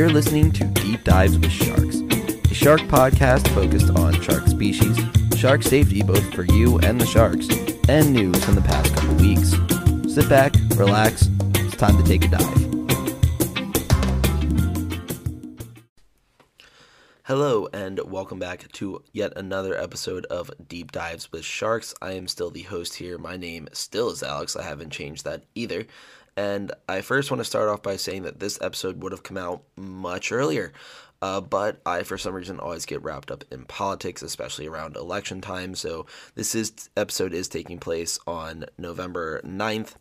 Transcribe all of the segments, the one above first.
You're listening to Deep Dives with Sharks, a shark podcast focused on shark species, shark safety both for you and the sharks, and news from the past couple weeks. Sit back, relax, it's time to take a dive. Hello, and welcome back to yet another episode of Deep Dives with Sharks. I am still the host here. My name still is Alex. I haven't changed that either. And I first want to start off by saying that this episode would have come out much earlier. Uh, but I, for some reason, always get wrapped up in politics, especially around election time. So this is episode is taking place on November 9th,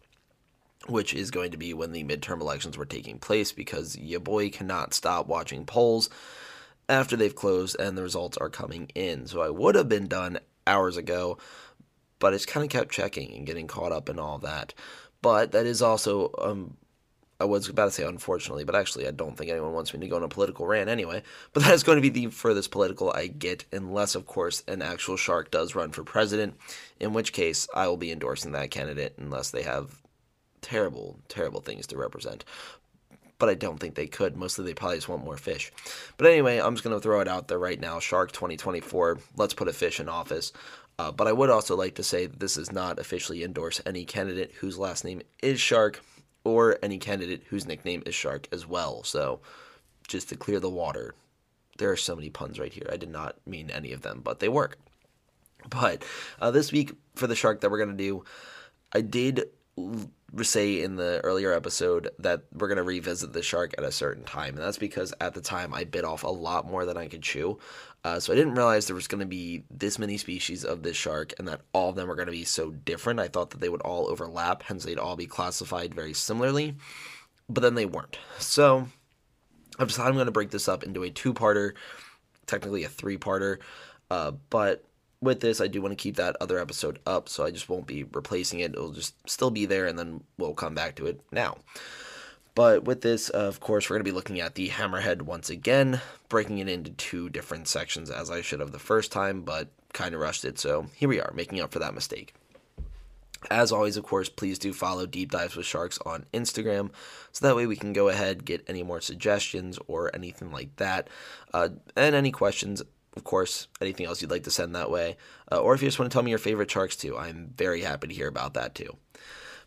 which is going to be when the midterm elections were taking place because your boy cannot stop watching polls after they've closed and the results are coming in. So I would have been done hours ago, but it's kind of kept checking and getting caught up in all that. But that is also, um, I was about to say unfortunately, but actually I don't think anyone wants me to go on a political rant anyway. But that is going to be the furthest political I get, unless, of course, an actual shark does run for president, in which case I will be endorsing that candidate unless they have terrible, terrible things to represent. But I don't think they could. Mostly they probably just want more fish. But anyway, I'm just going to throw it out there right now. Shark 2024. Let's put a fish in office. Uh, but I would also like to say that this does not officially endorse any candidate whose last name is Shark or any candidate whose nickname is Shark as well. So just to clear the water, there are so many puns right here. I did not mean any of them, but they work. But uh, this week for the Shark that we're going to do, I did say in the earlier episode that we're going to revisit the shark at a certain time. And that's because at the time I bit off a lot more than I could chew. Uh, so I didn't realize there was going to be this many species of this shark and that all of them were going to be so different. I thought that they would all overlap, hence they'd all be classified very similarly. But then they weren't. So I've decided I'm going to break this up into a two-parter, technically a three-parter. Uh, but with this, I do want to keep that other episode up, so I just won't be replacing it. It'll just still be there, and then we'll come back to it now. But with this, of course, we're going to be looking at the hammerhead once again, breaking it into two different sections as I should have the first time, but kind of rushed it. So here we are, making up for that mistake. As always, of course, please do follow Deep Dives with Sharks on Instagram, so that way we can go ahead get any more suggestions or anything like that, uh, and any questions of course, anything else you'd like to send that way. Uh, or if you just want to tell me your favorite sharks too, I'm very happy to hear about that too.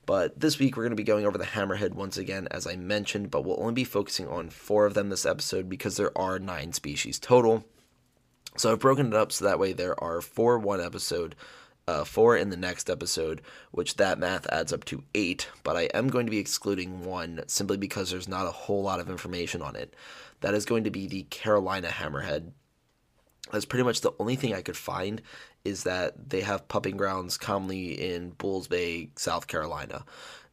But this week we're going to be going over the hammerhead once again, as I mentioned, but we'll only be focusing on four of them this episode because there are nine species total. So I've broken it up so that way there are four one episode, uh, four in the next episode, which that math adds up to eight. But I am going to be excluding one simply because there's not a whole lot of information on it. That is going to be the Carolina hammerhead. That's pretty much the only thing I could find is that they have pupping grounds commonly in Bulls Bay, South Carolina.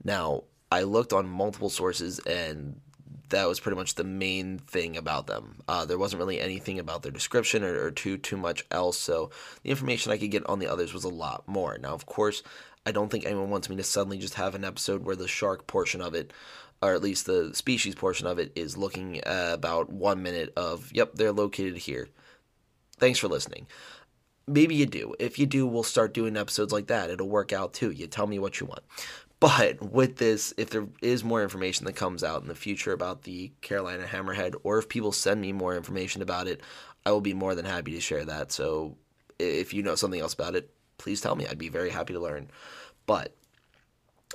Now, I looked on multiple sources and that was pretty much the main thing about them. Uh, there wasn't really anything about their description or, or, too too much else. So the information I could get on the others was a lot more. Now, of course, I don't think anyone wants me to suddenly just have an episode where the shark portion of it, or at least the species portion of it, is looking about one minute of, yep, they're located here. Thanks for listening. Maybe you do. If you do, we'll start doing episodes like that. It'll work out too. You tell me what you want. But with this, if there is more information that comes out in the future about the Carolina Hammerhead, or if people send me more information about it, I will be more than happy to share that. So if you know something else about it, please tell me. I'd be very happy to learn. But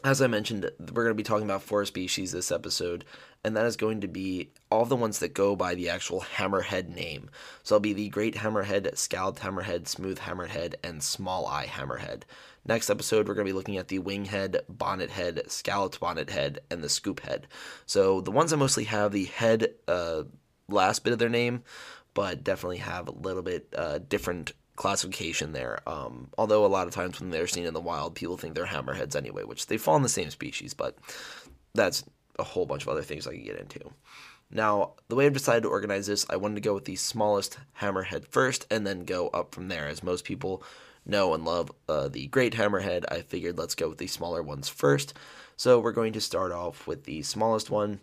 as I mentioned, we're going to be talking about four species this episode, and that is going to be all the ones that go by the actual hammerhead name. So it'll be the great hammerhead, scalloped hammerhead, smooth hammerhead, and small eye hammerhead. Next episode, we're going to be looking at the winghead, bonnethead, scalloped bonnethead, and the scoophead. So the ones that mostly have the head uh, last bit of their name, but definitely have a little bit uh, different classification there. Um, although a lot of times when they're seen in the wild, people think they're hammerheads anyway, which they fall in the same species, but that's a whole bunch of other things I could get into. Now, the way I've decided to organize this, I wanted to go with the smallest hammerhead first and then go up from there. As most people know and love uh, the great hammerhead, I figured let's go with the smaller ones first. So we're going to start off with the smallest one,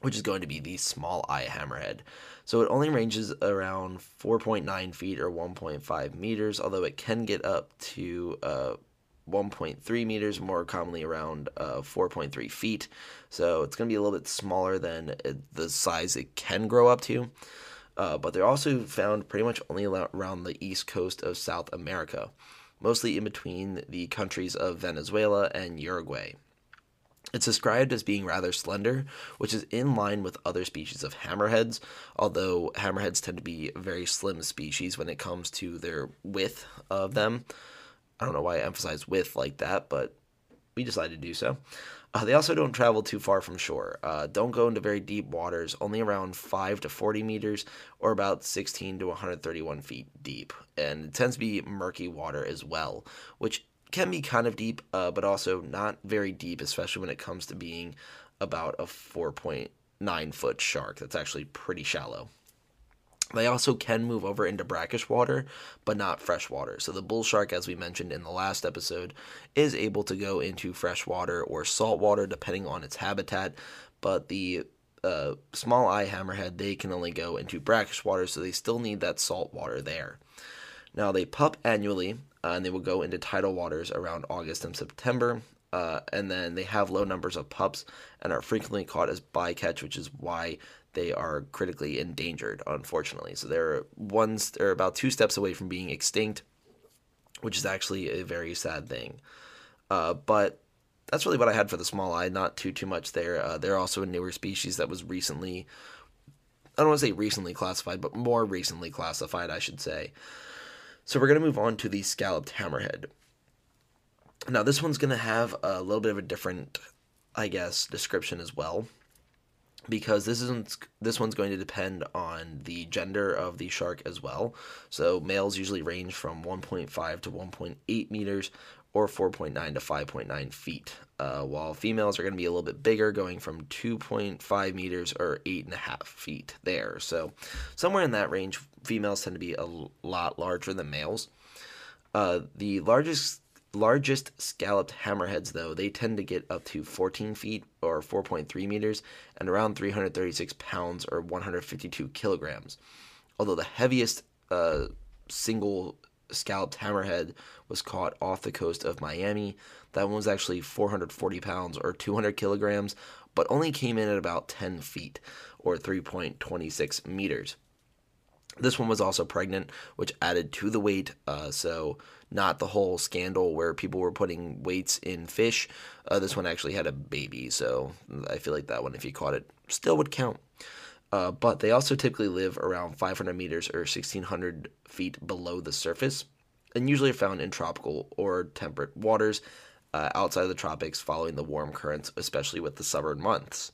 which is going to be the small eye hammerhead. So it only ranges around 4.9 feet or 1.5 meters, although it can get up to uh, 1.3 meters, more commonly around uh, 4.3 feet. So it's going to be a little bit smaller than the size it can grow up to. Uh, but they're also found pretty much only around the east coast of South America, mostly in between the countries of Venezuela and Uruguay. It's described as being rather slender, which is in line with other species of hammerheads, although hammerheads tend to be very slim species when it comes to their width of them. I don't know why I emphasize width like that, but we decided to do so. Uh, they also don't travel too far from shore. Uh, don't go into very deep waters, only around 5 to 40 meters or about 16 to 131 feet deep. And it tends to be murky water as well, which can be kind of deep, uh, but also not very deep, especially when it comes to being about a 4.9 foot shark. That's actually pretty shallow. They also can move over into brackish water, but not fresh water. So the bull shark, as we mentioned in the last episode, is able to go into fresh water or salt water depending on its habitat. But the uh, small eye hammerhead, they can only go into brackish water, so they still need that salt water there. Now they pup annually, uh, and they will go into tidal waters around August and September. Uh, and then they have low numbers of pups and are frequently caught as bycatch, which is why they are critically endangered, unfortunately. So they're ones they're about two steps away from being extinct, which is actually a very sad thing. Uh, but that's really what I had for the small eye. Not too too much there. Uh, they're also a newer species that was recently, I don't want to say recently classified, but more recently classified, I should say. So we're going to move on to the scalloped hammerhead. Now, this one's going to have a little bit of a different, I guess, description as well. Because this isn't this one's going to depend on the gender of the shark as well. So males usually range from 1.5 to 1.8 meters, or 4.9 to 5.9 feet, uh, while females are going to be a little bit bigger, going from 2.5 meters or 8.5 feet there. So, somewhere in that range, females tend to be a lot larger than males. Uh, the largest largest scalloped hammerheads, though, they tend to get up to 14 feet or 4.3 meters and around 336 pounds or 152 kilograms. Although the heaviest uh, single scalloped hammerhead was caught off the coast of Miami. That one was actually 440 pounds or 200 kilograms, but only came in at about 10 feet or 3.26 meters. This one was also pregnant, which added to the weight. Uh, so, not the whole scandal where people were putting weights in fish. Uh, this one actually had a baby, so I feel like that one, if you caught it, still would count. Uh, but they also typically live around 500 meters or 1600 feet below the surface, and usually are found in tropical or temperate waters uh, outside of the tropics following the warm currents, especially with the summer months.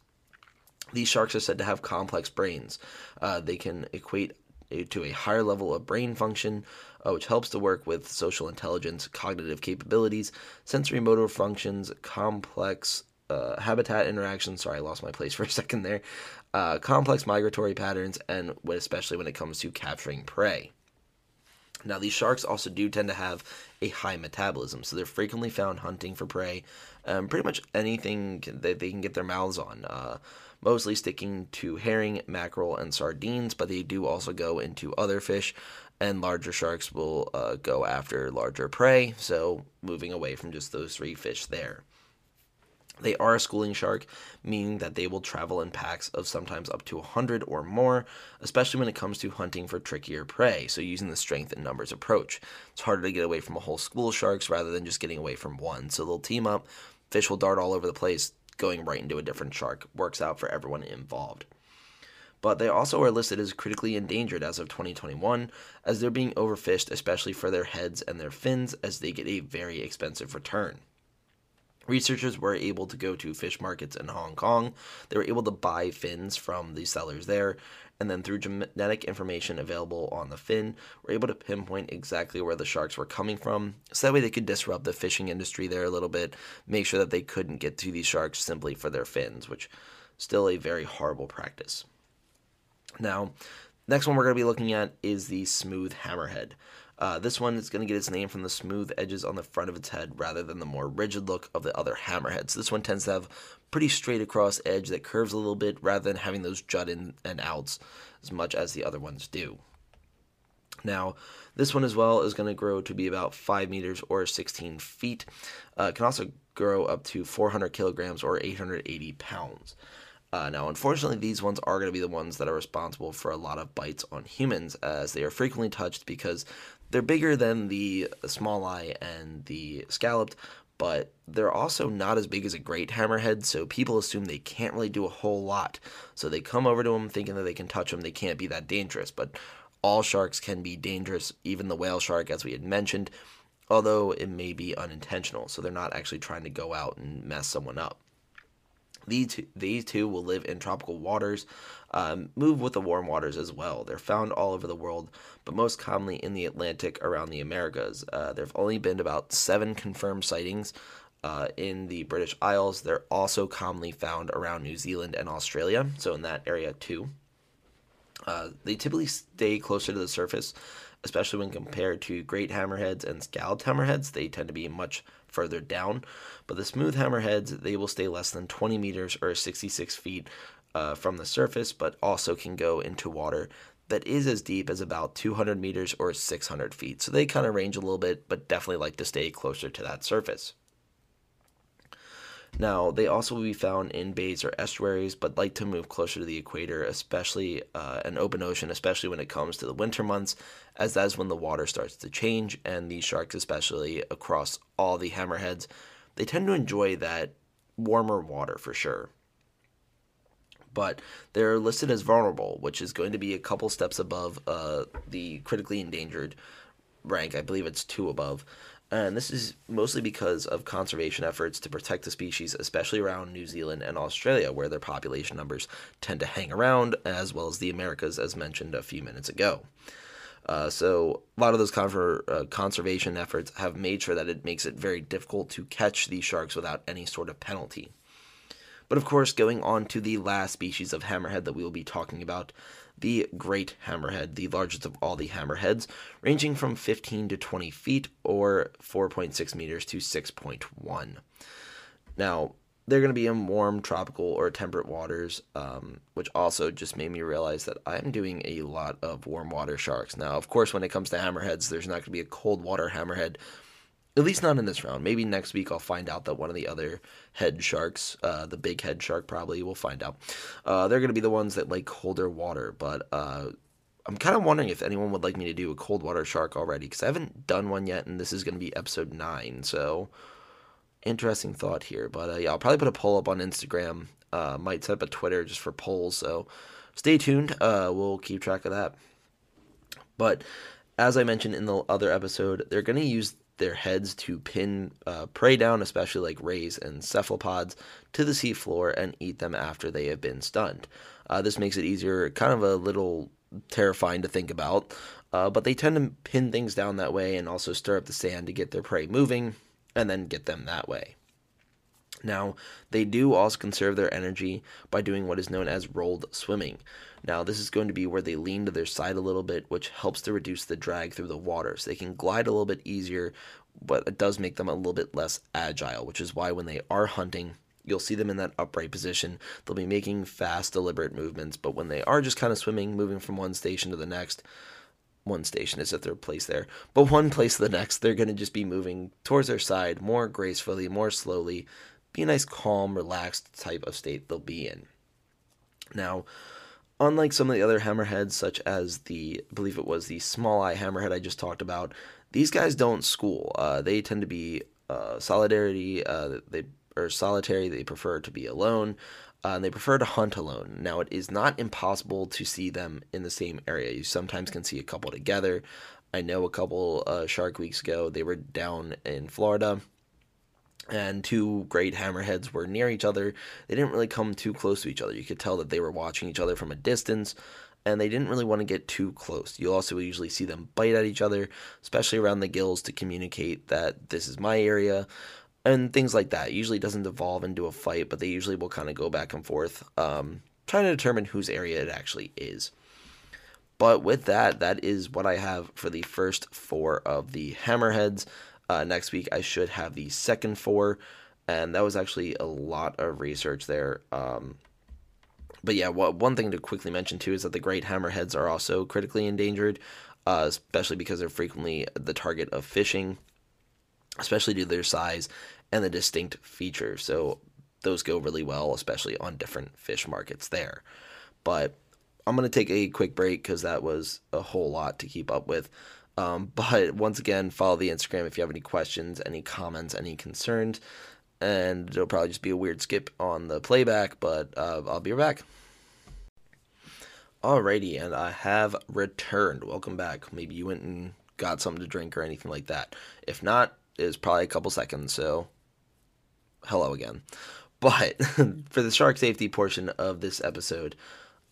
These sharks are said to have complex brains. Uh, they can equate to a higher level of brain function, uh, which helps to work with social intelligence, cognitive capabilities, sensory motor functions, complex uh, habitat interactions. Sorry, I lost my place for a second there. Uh, complex migratory patterns, and especially when it comes to capturing prey. Now, these sharks also do tend to have a high metabolism, so they're frequently found hunting for prey, um, pretty much anything that they can get their mouths on. Uh, mostly sticking to herring, mackerel, and sardines, but they do also go into other fish, and larger sharks will uh, go after larger prey, so moving away from just those three fish there. They are a schooling shark, meaning that they will travel in packs of sometimes up to 100 or more, especially when it comes to hunting for trickier prey, so using the strength in numbers approach. It's harder to get away from a whole school of sharks rather than just getting away from one, so they'll team up, fish will dart all over the place, going right into a different shark. Works out for everyone involved. But they also are listed as critically endangered as of 2021, as they're being overfished, especially for their heads and their fins, as they get a very expensive return. Researchers were able to go to fish markets in Hong Kong. They were able to buy fins from the sellers there, and then through genetic information available on the fin, were able to pinpoint exactly where the sharks were coming from. So that way they could disrupt the fishing industry there a little bit, make sure that they couldn't get to these sharks simply for their fins, which still a very horrible practice. Now, next one we're going to be looking at is the smooth hammerhead. Uh, this one is going to get its name from the smooth edges on the front of its head rather than the more rigid look of the other hammerheads. This one tends to have pretty straight across edge that curves a little bit rather than having those jut in and outs as much as the other ones do. Now, this one as well is going to grow to be about 5 meters or 16 feet. Uh, can also grow up to 400 kilograms or 880 pounds. Uh, now, unfortunately, these ones are going to be the ones that are responsible for a lot of bites on humans, as they are frequently touched because they're bigger than the small eye and the scalloped, but they're also not as big as a great hammerhead, so people assume they can't really do a whole lot. So they come over to them thinking that they can touch them, they can't be that dangerous. But all sharks can be dangerous, even the whale shark, as we had mentioned, although it may be unintentional, so they're not actually trying to go out and mess someone up. These two, these two will live in tropical waters, um, move with the warm waters as well. They're found all over the world, but most commonly in the Atlantic around the Americas. Uh, there have only been about seven confirmed sightings uh, in the British Isles. They're also commonly found around New Zealand and Australia, so in that area too. Uh, they typically stay closer to the surface, especially when compared to great hammerheads and scalloped hammerheads. They tend to be much further down. But the smooth hammerheads, they will stay less than 20 meters or 66 feet uh, from the surface, but also can go into water that is as deep as about 200 meters or 600 feet. So they kind of range a little bit, but definitely like to stay closer to that surface. Now, they also will be found in bays or estuaries, but like to move closer to the equator, especially uh, an open ocean, especially when it comes to the winter months, as that is when the water starts to change. And these sharks, especially across all the hammerheads, they tend to enjoy that warmer water for sure. But they're listed as vulnerable, which is going to be a couple steps above uh, the critically endangered rank. I believe it's two above. And this is mostly because of conservation efforts to protect the species, especially around New Zealand and Australia, where their population numbers tend to hang around, as well as the Americas, as mentioned a few minutes ago. Uh, so, a lot of those conver- uh, conservation efforts have made sure that it makes it very difficult to catch these sharks without any sort of penalty. But of course, going on to the last species of hammerhead that we will be talking about, the great hammerhead, the largest of all the hammerheads, ranging from 15 to 20 feet or 4.6 meters to 6.1. Now, they're going to be in warm tropical or temperate waters, um, which also just made me realize that I'm doing a lot of warm water sharks. Now, of course, when it comes to hammerheads, there's not going to be a cold water hammerhead at least not in this round. Maybe next week I'll find out that one of the other head sharks, uh, the big head shark, probably we'll find out. Uh, they're going to be the ones that like colder water, but uh, I'm kind of wondering if anyone would like me to do a cold water shark already because I haven't done one yet, and this is going to be episode nine. So interesting thought here, but uh, yeah, I'll probably put a poll up on Instagram. Uh, might set up a Twitter just for polls. So stay tuned. Uh, we'll keep track of that. But as I mentioned in the other episode, they're going to use their heads to pin uh, prey down, especially like rays and cephalopods, to the seafloor and eat them after they have been stunned. Uh, this makes it easier, kind of a little terrifying to think about, uh, but they tend to pin things down that way and also stir up the sand to get their prey moving and then get them that way. Now, they do also conserve their energy by doing what is known as rolled swimming. Now, this is going to be where they lean to their side a little bit, which helps to reduce the drag through the water. So they can glide a little bit easier, but it does make them a little bit less agile, which is why when they are hunting, you'll see them in that upright position. They'll be making fast, deliberate movements, but when they are just kind of swimming, moving from one station to the next, one station is at their place there, but one place to the next, they're going to just be moving towards their side more gracefully, more slowly, be a nice, calm, relaxed type of state they'll be in. Now, unlike some of the other hammerheads, such as the, I believe it was the small eye hammerhead I just talked about, these guys don't school. Uh, they tend to be uh, solidarity. Uh, they are solitary. They prefer to be alone. Uh, and they prefer to hunt alone. Now, it is not impossible to see them in the same area. You sometimes can see a couple together. I know a couple uh, Shark Weeks ago, they were down in Florida and two great hammerheads were near each other. They didn't really come too close to each other. You could tell that they were watching each other from a distance, and they didn't really want to get too close. You also usually see them bite at each other, especially around the gills to communicate that this is my area and things like that. It usually doesn't evolve into a fight, but they usually will kind of go back and forth, um, trying to determine whose area it actually is. But with that, that is what I have for the first four of the hammerheads. Uh, next week, I should have the second four, and that was actually a lot of research there. Um, but yeah, one thing to quickly mention too is that the great hammerheads are also critically endangered. uh, especially because they're frequently the target of fishing, especially due to their size and the distinct features. So those go really well, especially on different fish markets there. But I'm going to take a quick break because that was a whole lot to keep up with. Um, but once again, follow the Instagram if you have any questions, any comments, any concerns. And it'll probably just be a weird skip on the playback, but uh, I'll be right back. Alrighty, and I have returned. Welcome back. Maybe you went and got something to drink or anything like that. If not, it's probably a couple seconds, so hello again. But for the shark safety portion of this episode,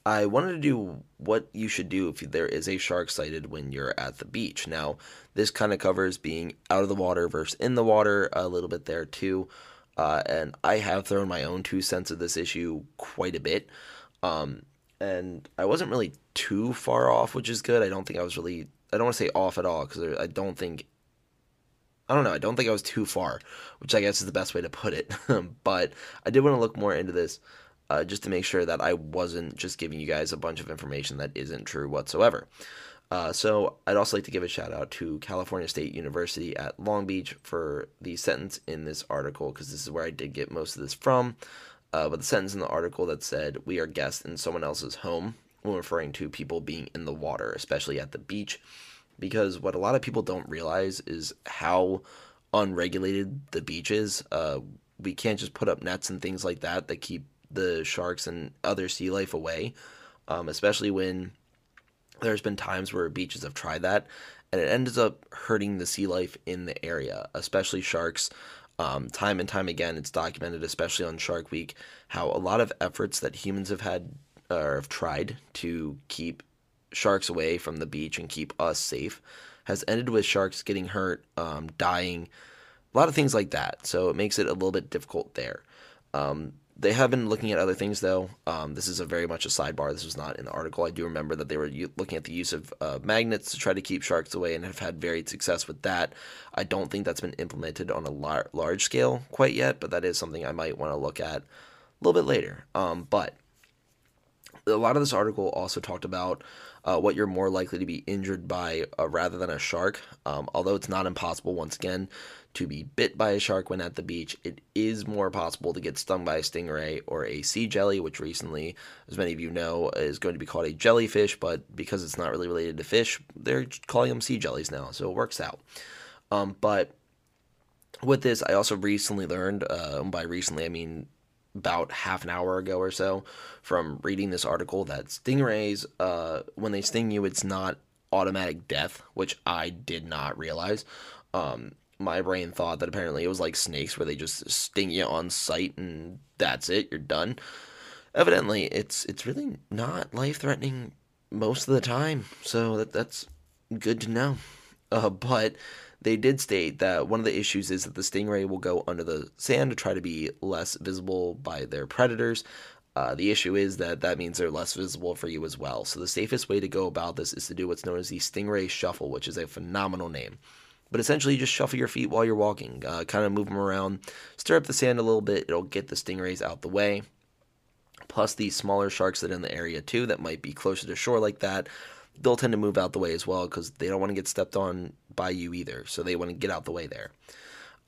I wanted to do what you should do if there is a shark sighted when you're at the beach. Now, this kind of covers being out of the water versus in the water a little bit there too. Uh, and I have thrown my own two cents of this issue quite a bit. Um, and I wasn't really too far off, which is good. I don't think I was really, I don't want to say off at all because I don't think, I don't know, I don't think I was too far, which I guess is the best way to put it. but I did want to look more into this uh, just to make sure that I wasn't just giving you guys a bunch of information that isn't true whatsoever. Uh, so I'd also like to give a shout out to California State University at Long Beach for the sentence in this article because this is where I did get most of this from. Uh, but the sentence in the article that said we are guests in someone else's home when referring to people being in the water, especially at the beach, because what a lot of people don't realize is how unregulated the beach is. Uh, we can't just put up nets and things like that that keep the sharks and other sea life away, um, especially when there's been times where beaches have tried that, and it ends up hurting the sea life in the area, especially sharks. Um, time and time again, it's documented, especially on Shark Week, how a lot of efforts that humans have had or have tried to keep sharks away from the beach and keep us safe has ended with sharks getting hurt, um, dying, a lot of things like that. So it makes it a little bit difficult there. Um, they have been looking at other things, though. Um, this is a very much a sidebar. This was not in the article. I do remember that they were u- looking at the use of uh, magnets to try to keep sharks away and have had varied success with that. I don't think that's been implemented on a lar- large scale quite yet, but that is something I might want to look at a little bit later. Um, but a lot of this article also talked about uh, what you're more likely to be injured by uh, rather than a shark. Um, although it's not impossible, once again, to be bit by a shark when at the beach, it is more possible to get stung by a stingray or a sea jelly, which recently, as many of you know, is going to be called a jellyfish, but because it's not really related to fish, they're calling them sea jellies now, so it works out. Um, but with this, I also recently learned, uh, by recently I mean about half an hour ago or so, from reading this article that stingrays, uh, when they sting you, it's not automatic death, which I did not realize. Um, my brain thought that apparently it was like snakes where they just sting you on sight and that's it, you're done. Evidently, it's it's really not life threatening most of the time, so that that's good to know. Uh, but they did state that one of the issues is that the stingray will go under the sand to try to be less visible by their predators. Uh, the issue is that that means they're less visible for you as well. So the safest way to go about this is to do what's known as the stingray shuffle, which is a phenomenal name. But essentially, you just shuffle your feet while you're walking, uh, kind of move them around, stir up the sand a little bit. It'll get the stingrays out the way. Plus, these smaller sharks that are in the area too, that might be closer to shore like that, they'll tend to move out the way as well because they don't want to get stepped on by you either. So they want to get out the way there.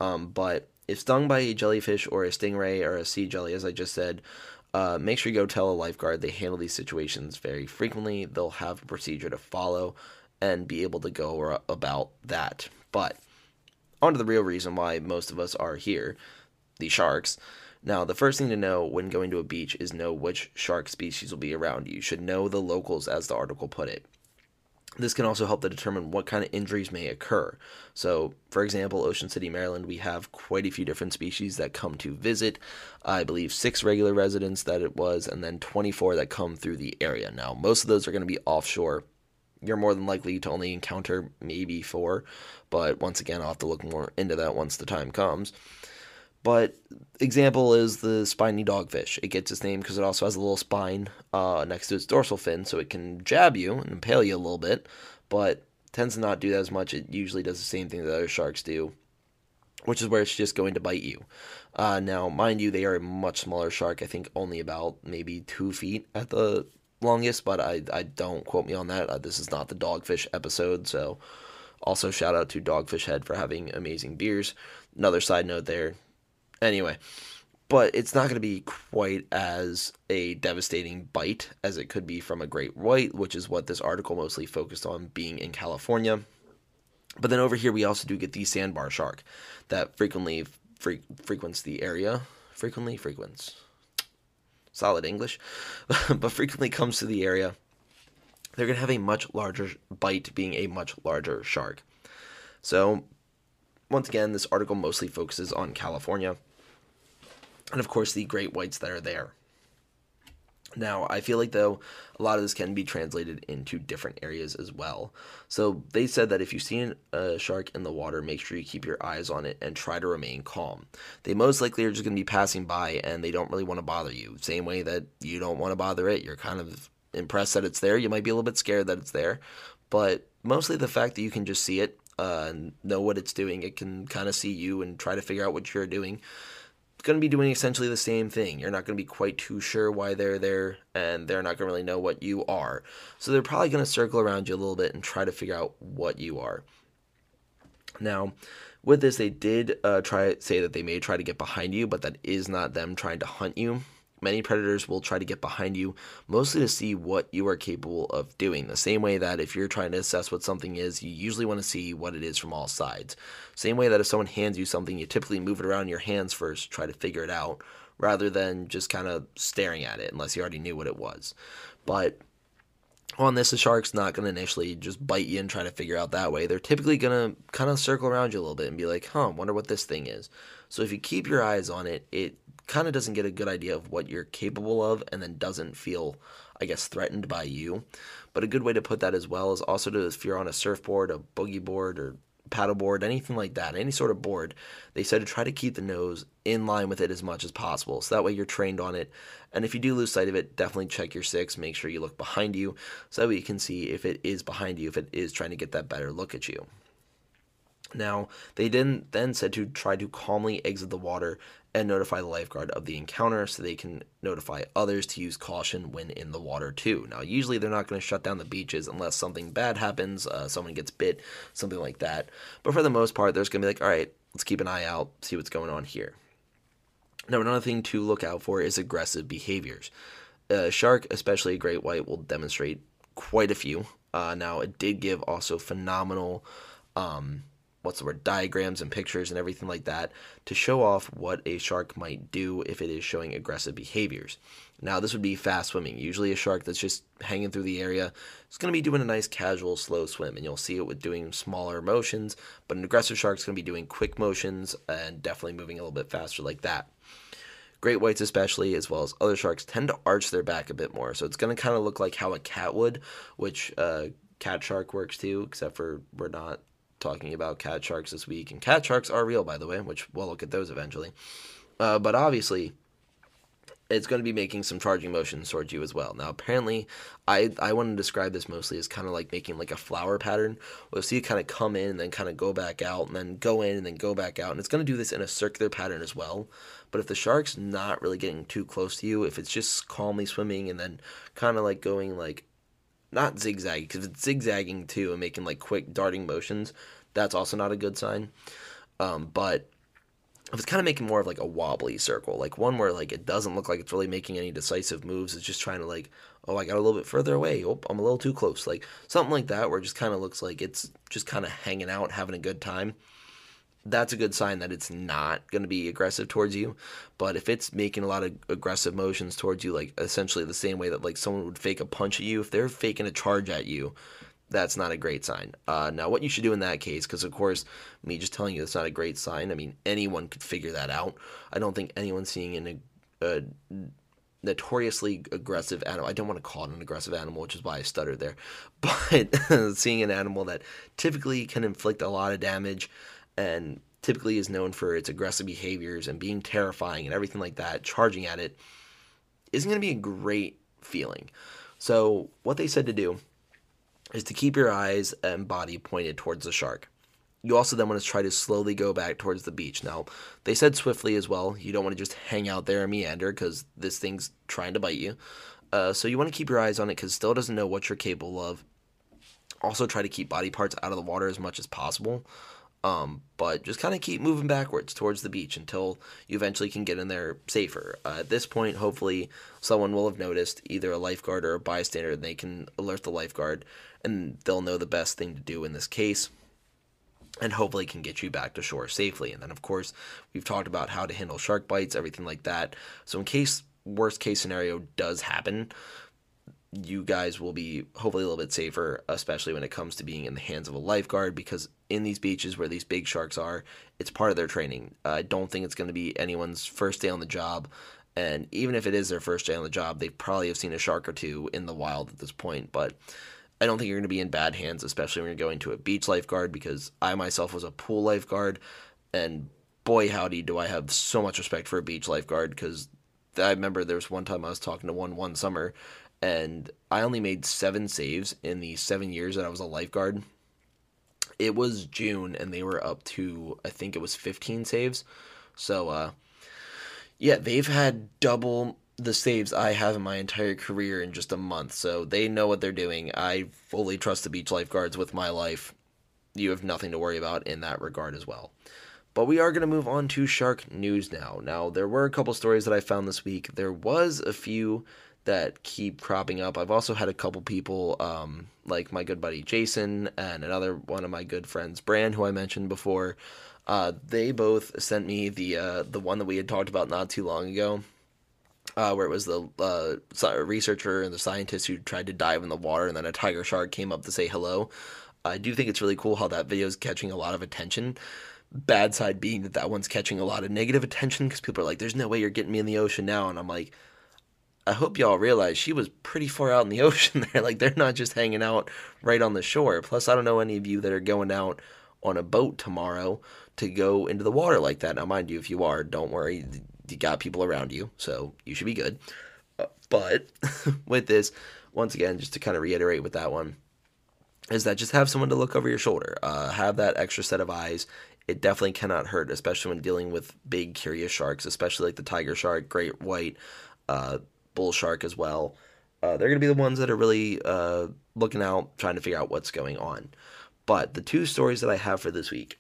Um, but if stung by a jellyfish or a stingray or a sea jelly, as I just said, uh, make sure you go tell a lifeguard. They handle these situations very frequently. They'll have a procedure to follow and be able to go about that. But on to the real reason why most of us are here the sharks. Now, the first thing to know when going to a beach is know which shark species will be around you. You should know the locals, as the article put it. This can also help to determine what kind of injuries may occur. So, for example, Ocean City, Maryland, we have quite a few different species that come to visit. I believe six regular residents that it was, and then 24 that come through the area. Now, most of those are going to be offshore. You're more than likely to only encounter maybe four, but once again, I'll have to look more into that once the time comes. But example is the spiny dogfish. It gets its name because it also has a little spine uh, next to its dorsal fin, so it can jab you and impale you a little bit, but tends to not do that as much. It usually does the same thing that other sharks do, which is where it's just going to bite you. Uh, now, mind you, they are a much smaller shark. I think only about maybe two feet at the longest, but I, I don't quote me on that. Uh, this is not the Dogfish episode, so also shout out to Dogfish Head for having amazing beers. Another side note there. Anyway, but it's not going to be quite as a devastating bite as it could be from a great white, which is what this article mostly focused on being in California. But then over here, we also do get the sandbar shark that frequently fre- frequents the area. Frequently frequents. Solid English. but frequently comes to the area. They're going to have a much larger bite, being a much larger shark. So, once again, this article mostly focuses on California and of course the great whites that are there. Now, I feel like though a lot of this can be translated into different areas as well. So they said that if you see a shark in the water, make sure you keep your eyes on it and try to remain calm. They most likely are just going to be passing by and they don't really want to bother you. Same way that you don't want to bother it. You're kind of impressed that it's there. You might be a little bit scared that it's there, but mostly the fact that you can just see it, uh, know what it's doing. It can kind of see you and try to figure out what you're doing going to be doing essentially the same thing. You're not going to be quite too sure why they're there, and they're not going to really know what you are. So they're probably going to circle around you a little bit and try to figure out what you are. Now, with this, they did uh, try say that they may try to get behind you, but that is not them trying to hunt you. Many predators will try to get behind you, mostly to see what you are capable of doing. The same way that if you're trying to assess what something is, you usually want to see what it is from all sides. Same way that if someone hands you something, you typically move it around in your hands first, try to figure it out, rather than just kind of staring at it unless you already knew what it was. But on this, the shark's not going to initially just bite you and try to figure out that way. They're typically going to kind of circle around you a little bit and be like, huh, wonder what this thing is. So if you keep your eyes on it, it kind of doesn't get a good idea of what you're capable of and then doesn't feel, I guess, threatened by you. But a good way to put that as well is also to, if you're on a surfboard, a boogie board, or paddleboard, anything like that, any sort of board, they said to try to keep the nose in line with it as much as possible. So that way you're trained on it. And if you do lose sight of it, definitely check your six. Make sure you look behind you so that you can see if it is behind you, if it is trying to get that better look at you. Now, they didn't then said to try to calmly exit the water and notify the lifeguard of the encounter so they can notify others to use caution when in the water too. Now, usually they're not going to shut down the beaches unless something bad happens, uh, someone gets bit, something like that. But for the most part, there's going to be like, all right, let's keep an eye out, see what's going on here. Now, another thing to look out for is aggressive behaviors. A shark, especially a great white, will demonstrate quite a few. Uh, now, it did give also phenomenal. Um, what's the word diagrams and pictures and everything like that to show off what a shark might do if it is showing aggressive behaviors. Now this would be fast swimming. Usually a shark that's just hanging through the area is going to be doing a nice casual slow swim and you'll see it with doing smaller motions, but an aggressive shark is going to be doing quick motions and definitely moving a little bit faster like that. Great whites, especially, as well as other sharks, tend to arch their back a bit more. So it's going to kind of look like how a cat would, which uh, cat shark works too, except for we're not talking about cat sharks this week. And cat sharks are real, by the way, which we'll look at those eventually. Uh, but obviously, it's going to be making some charging motions towards you as well. Now, apparently, I I want to describe this mostly as kind of like making like a flower pattern. We'll see it kind of come in and then kind of go back out and then go in and then go back out. And it's going to do this in a circular pattern as well. But if the shark's not really getting too close to you, if it's just calmly swimming and then kind of like going like not zigzag because it's zigzagging too and making like quick darting motions. That's also not a good sign. Um, but if it's kind of making more of like a wobbly circle, like one where like it doesn't look like it's really making any decisive moves, it's just trying to like, oh, I got a little bit further away. Oh, I'm a little too close. Like something like that, where it just kind of looks like it's just kind of hanging out, having a good time that's a good sign that it's not going to be aggressive towards you. But if it's making a lot of aggressive motions towards you, like essentially the same way that like someone would fake a punch at you, if they're faking a charge at you, that's not a great sign. Uh, now, what you should do in that case, because of course, me just telling you it's not a great sign. I mean, anyone could figure that out. I don't think anyone seeing an a notoriously aggressive animal. I don't want to call it an aggressive animal, which is why I stuttered there. But seeing an animal that typically can inflict a lot of damage and typically is known for its aggressive behaviors and being terrifying and everything like that, charging at it, isn't going to be a great feeling. So, what they said to do is to keep your eyes and body pointed towards the shark. You also then want to try to slowly go back towards the beach. Now, they said swiftly as well. You don't want to just hang out there and meander because this thing's trying to bite you. Uh, so you want to keep your eyes on it because still doesn't know what you're capable of. Also, try to keep body parts out of the water as much as possible. Um, but just kind of keep moving backwards towards the beach until you eventually can get in there safer. Uh, at this point, hopefully, someone will have noticed either a lifeguard or a bystander, and they can alert the lifeguard, and they'll know the best thing to do in this case and hopefully can get you back to shore safely. And then, of course, we've talked about how to handle shark bites, everything like that. So, in case worst case scenario does happen, you guys will be hopefully a little bit safer, especially when it comes to being in the hands of a lifeguard. Because in these beaches where these big sharks are, it's part of their training. I don't think it's going to be anyone's first day on the job. And even if it is their first day on the job, they probably have seen a shark or two in the wild at this point. But I don't think you're going to be in bad hands, especially when you're going to a beach lifeguard, because I myself was a pool lifeguard, and boy, howdy, do I have so much respect for a beach lifeguard, because I remember there was one time I was talking to one one summer, and I only made seven saves in the seven years that I was a lifeguard. It was June, and they were up to, I think it was 15 saves. So, uh, yeah, they've had double the saves I have in my entire career in just a month. So they know what they're doing. I fully trust the beach lifeguards with my life. You have nothing to worry about in that regard as well. But we are going to move on to shark news now. Now, there were a couple stories that I found this week. There was a few that keep cropping up. I've also had a couple people, um, like my good buddy Jason and another one of my good friends, Bran, who I mentioned before. Uh, they both sent me the uh, the one that we had talked about not too long ago uh, where it was the uh, researcher and the scientist who tried to dive in the water, and then a tiger shark came up to say hello. I do think it's really cool how that video is catching a lot of attention. Bad side being that that one's catching a lot of negative attention because people are like, "There's no way you're getting me in the ocean now," and I'm like, I hope y'all realize she was pretty far out in the ocean there. Like they're not just hanging out right on the shore. Plus, I don't know any of you that are going out on a boat tomorrow to go into the water like that. Now, mind you, if you are, don't worry you got people around you, so you should be good. Uh, but with this, once again, just to kind of reiterate with that one, is that just have someone to look over your shoulder. Uh, have that extra set of eyes. It definitely cannot hurt, especially when dealing with big, curious sharks, especially like the tiger shark, great white, uh, bull shark as well. Uh, they're going to be the ones that are really uh, looking out, trying to figure out what's going on. But the two stories that I have for this week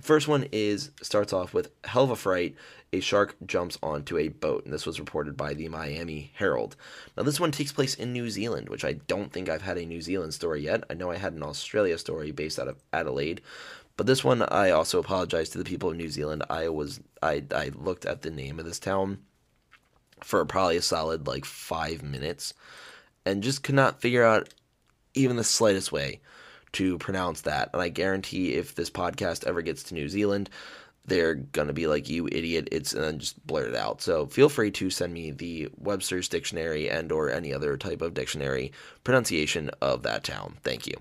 First one is starts off with hell of a fright. A shark jumps onto a boat, and this was reported by the Miami Herald. Now, this one takes place in New Zealand, which I don't think I've had a New Zealand story yet. I know I had an Australia story based out of Adelaide, but this one I also apologize to the people of New Zealand. I was I I looked at the name of this town for probably a solid like five minutes, and just could not figure out even the slightest way to pronounce that. And I guarantee if this podcast ever gets to New Zealand, they're gonna be like you idiot it's and then just blurt it out. So feel free to send me the webster's dictionary and or any other type of dictionary pronunciation of that town. Thank you.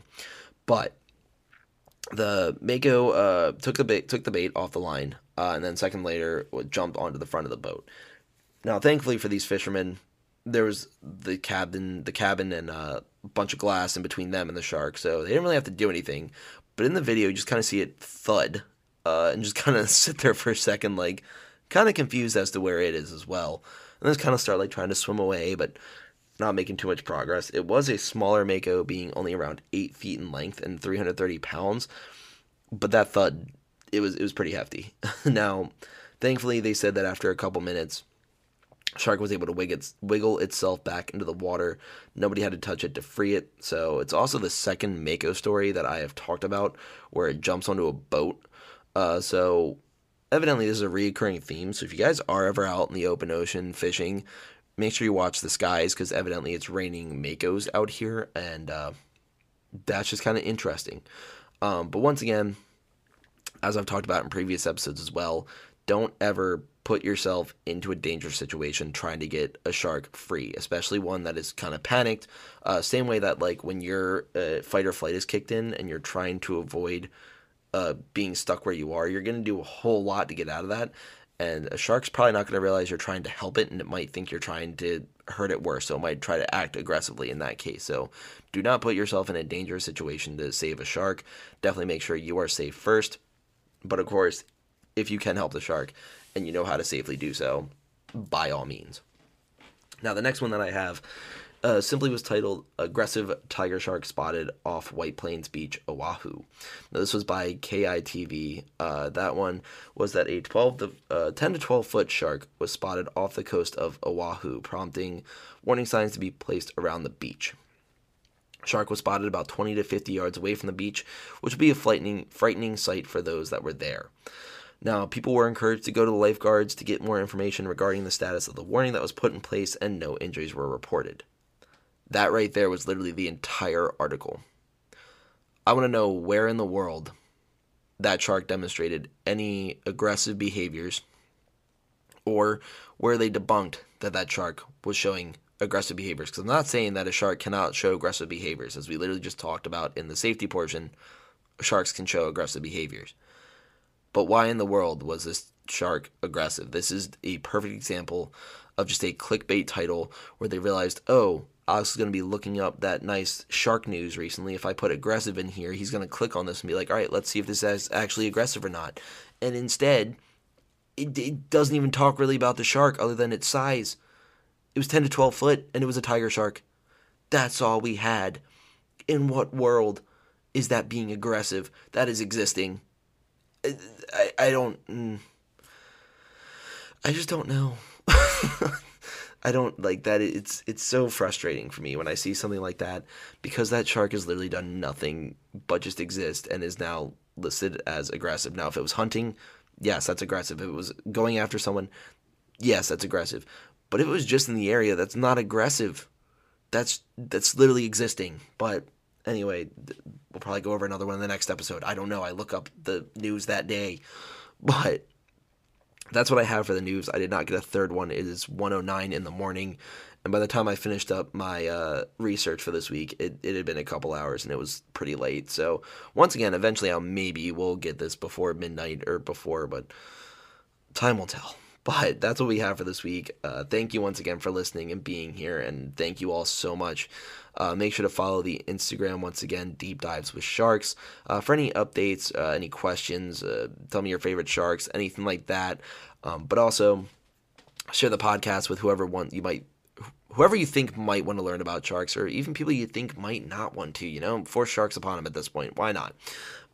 But the mako uh, took the bait took the bait off the line uh, and then second later jumped onto the front of the boat now thankfully for these fishermen there was the cabin the cabin and a bunch of glass in between them and the shark, so they didn't really have to do anything. But in the video, you just kind of see it thud uh, and just kind of sit there for a second, like kind of confused as to where it is as well. And then kind of start like trying to swim away, but not making too much progress. It was a smaller Mako, being only around eight feet in length and 330 pounds, but that thud, it was it was pretty hefty. now, thankfully, they said that after a couple minutes Shark was able to wiggle, its, wiggle itself back into the water. Nobody had to touch it to free it. So it's also the second Mako story that I have talked about where it jumps onto a boat. Uh, so evidently this is a recurring theme. So if you guys are ever out in the open ocean fishing, make sure you watch the skies because evidently it's raining Makos out here, and uh, that's just kind of interesting. Um, but once again, as I've talked about in previous episodes as well, don't ever put yourself into a dangerous situation trying to get a shark free, especially one that is kind of panicked. Uh, same way that like when your uh, fight or flight is kicked in and you're trying to avoid uh, being stuck where you are, you're going to do a whole lot to get out of that. And a shark's probably not going to realize you're trying to help it, and it might think you're trying to hurt it worse. So it might try to act aggressively in that case. So do not put yourself in a dangerous situation to save a shark. Definitely make sure you are safe first. But of course, if you can help the shark, and you know how to safely do so, by all means. Now, the next one that I have uh, simply was titled Aggressive Tiger Shark Spotted Off White Plains Beach, Oahu. Now, this was by KITV. Uh, that one was that a 12 to, uh, 10 to 12 foot shark was spotted off the coast of Oahu, prompting warning signs to be placed around the beach. Shark was spotted about 20 to 50 yards away from the beach, which would be a frightening, frightening sight for those that were there. Now, people were encouraged to go to the lifeguards to get more information regarding the status of the warning that was put in place, and no injuries were reported. That right there was literally the entire article. I want to know where in the world that shark demonstrated any aggressive behaviors or where they debunked that that shark was showing aggressive behaviors. Because I'm not saying that a shark cannot show aggressive behaviors. As we literally just talked about in the safety portion, sharks can show aggressive behaviors. But why in the world was this shark aggressive? This is a perfect example of just a clickbait title where they realized, oh, Alex is going to be looking up that nice shark news recently. If I put aggressive in here, he's going to click on this and be like, all right, let's see if this is actually aggressive or not. And instead, it, it doesn't even talk really about the shark other than its size. It was 10 to 12 foot and it was a tiger shark. That's all we had. In what world is that being aggressive? That is existing. I, I don't. Mm, I just don't know. I don't like that. It's it's so frustrating for me when I see something like that because that shark has literally done nothing but just exist and is now listed as aggressive. Now, if it was hunting, yes, that's aggressive. If it was going after someone, yes, that's aggressive. But if it was just in the area, that's not aggressive. That's that's literally existing. But anyway, we'll probably go over another one in the next episode. I don't know. I look up the news that day. But that's what I have for the news. I did not get a third one. It is 109 in the morning. And by the time I finished up my uh, research for this week, it, it had been a couple hours and it was pretty late. So, once again, eventually I'll maybe we'll get this before midnight or before, but time will tell. But that's what we have for this week. Uh, thank you once again for listening and being here, and thank you all so much. Uh, make sure to follow the Instagram once again, Deep Dives with Sharks. Uh, for any updates, uh, any questions, uh, tell me your favorite sharks, anything like that. Um, but also share the podcast with whoever you might whoever you think might want to learn about sharks or even people you think might not want to you know force sharks upon them at this point why not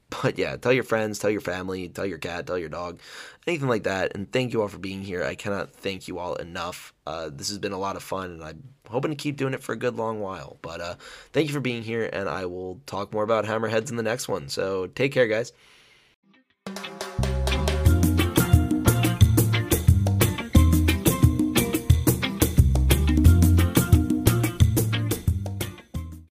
but yeah, tell your friends, tell your family, tell your cat, tell your dog, anything like that. And thank you all for being here. I cannot thank you all enough. Uh, this has been a lot of fun, and I'm hoping to keep doing it for a good long while. But uh, thank you for being here, and I will talk more about hammerheads in the next one. So take care, guys.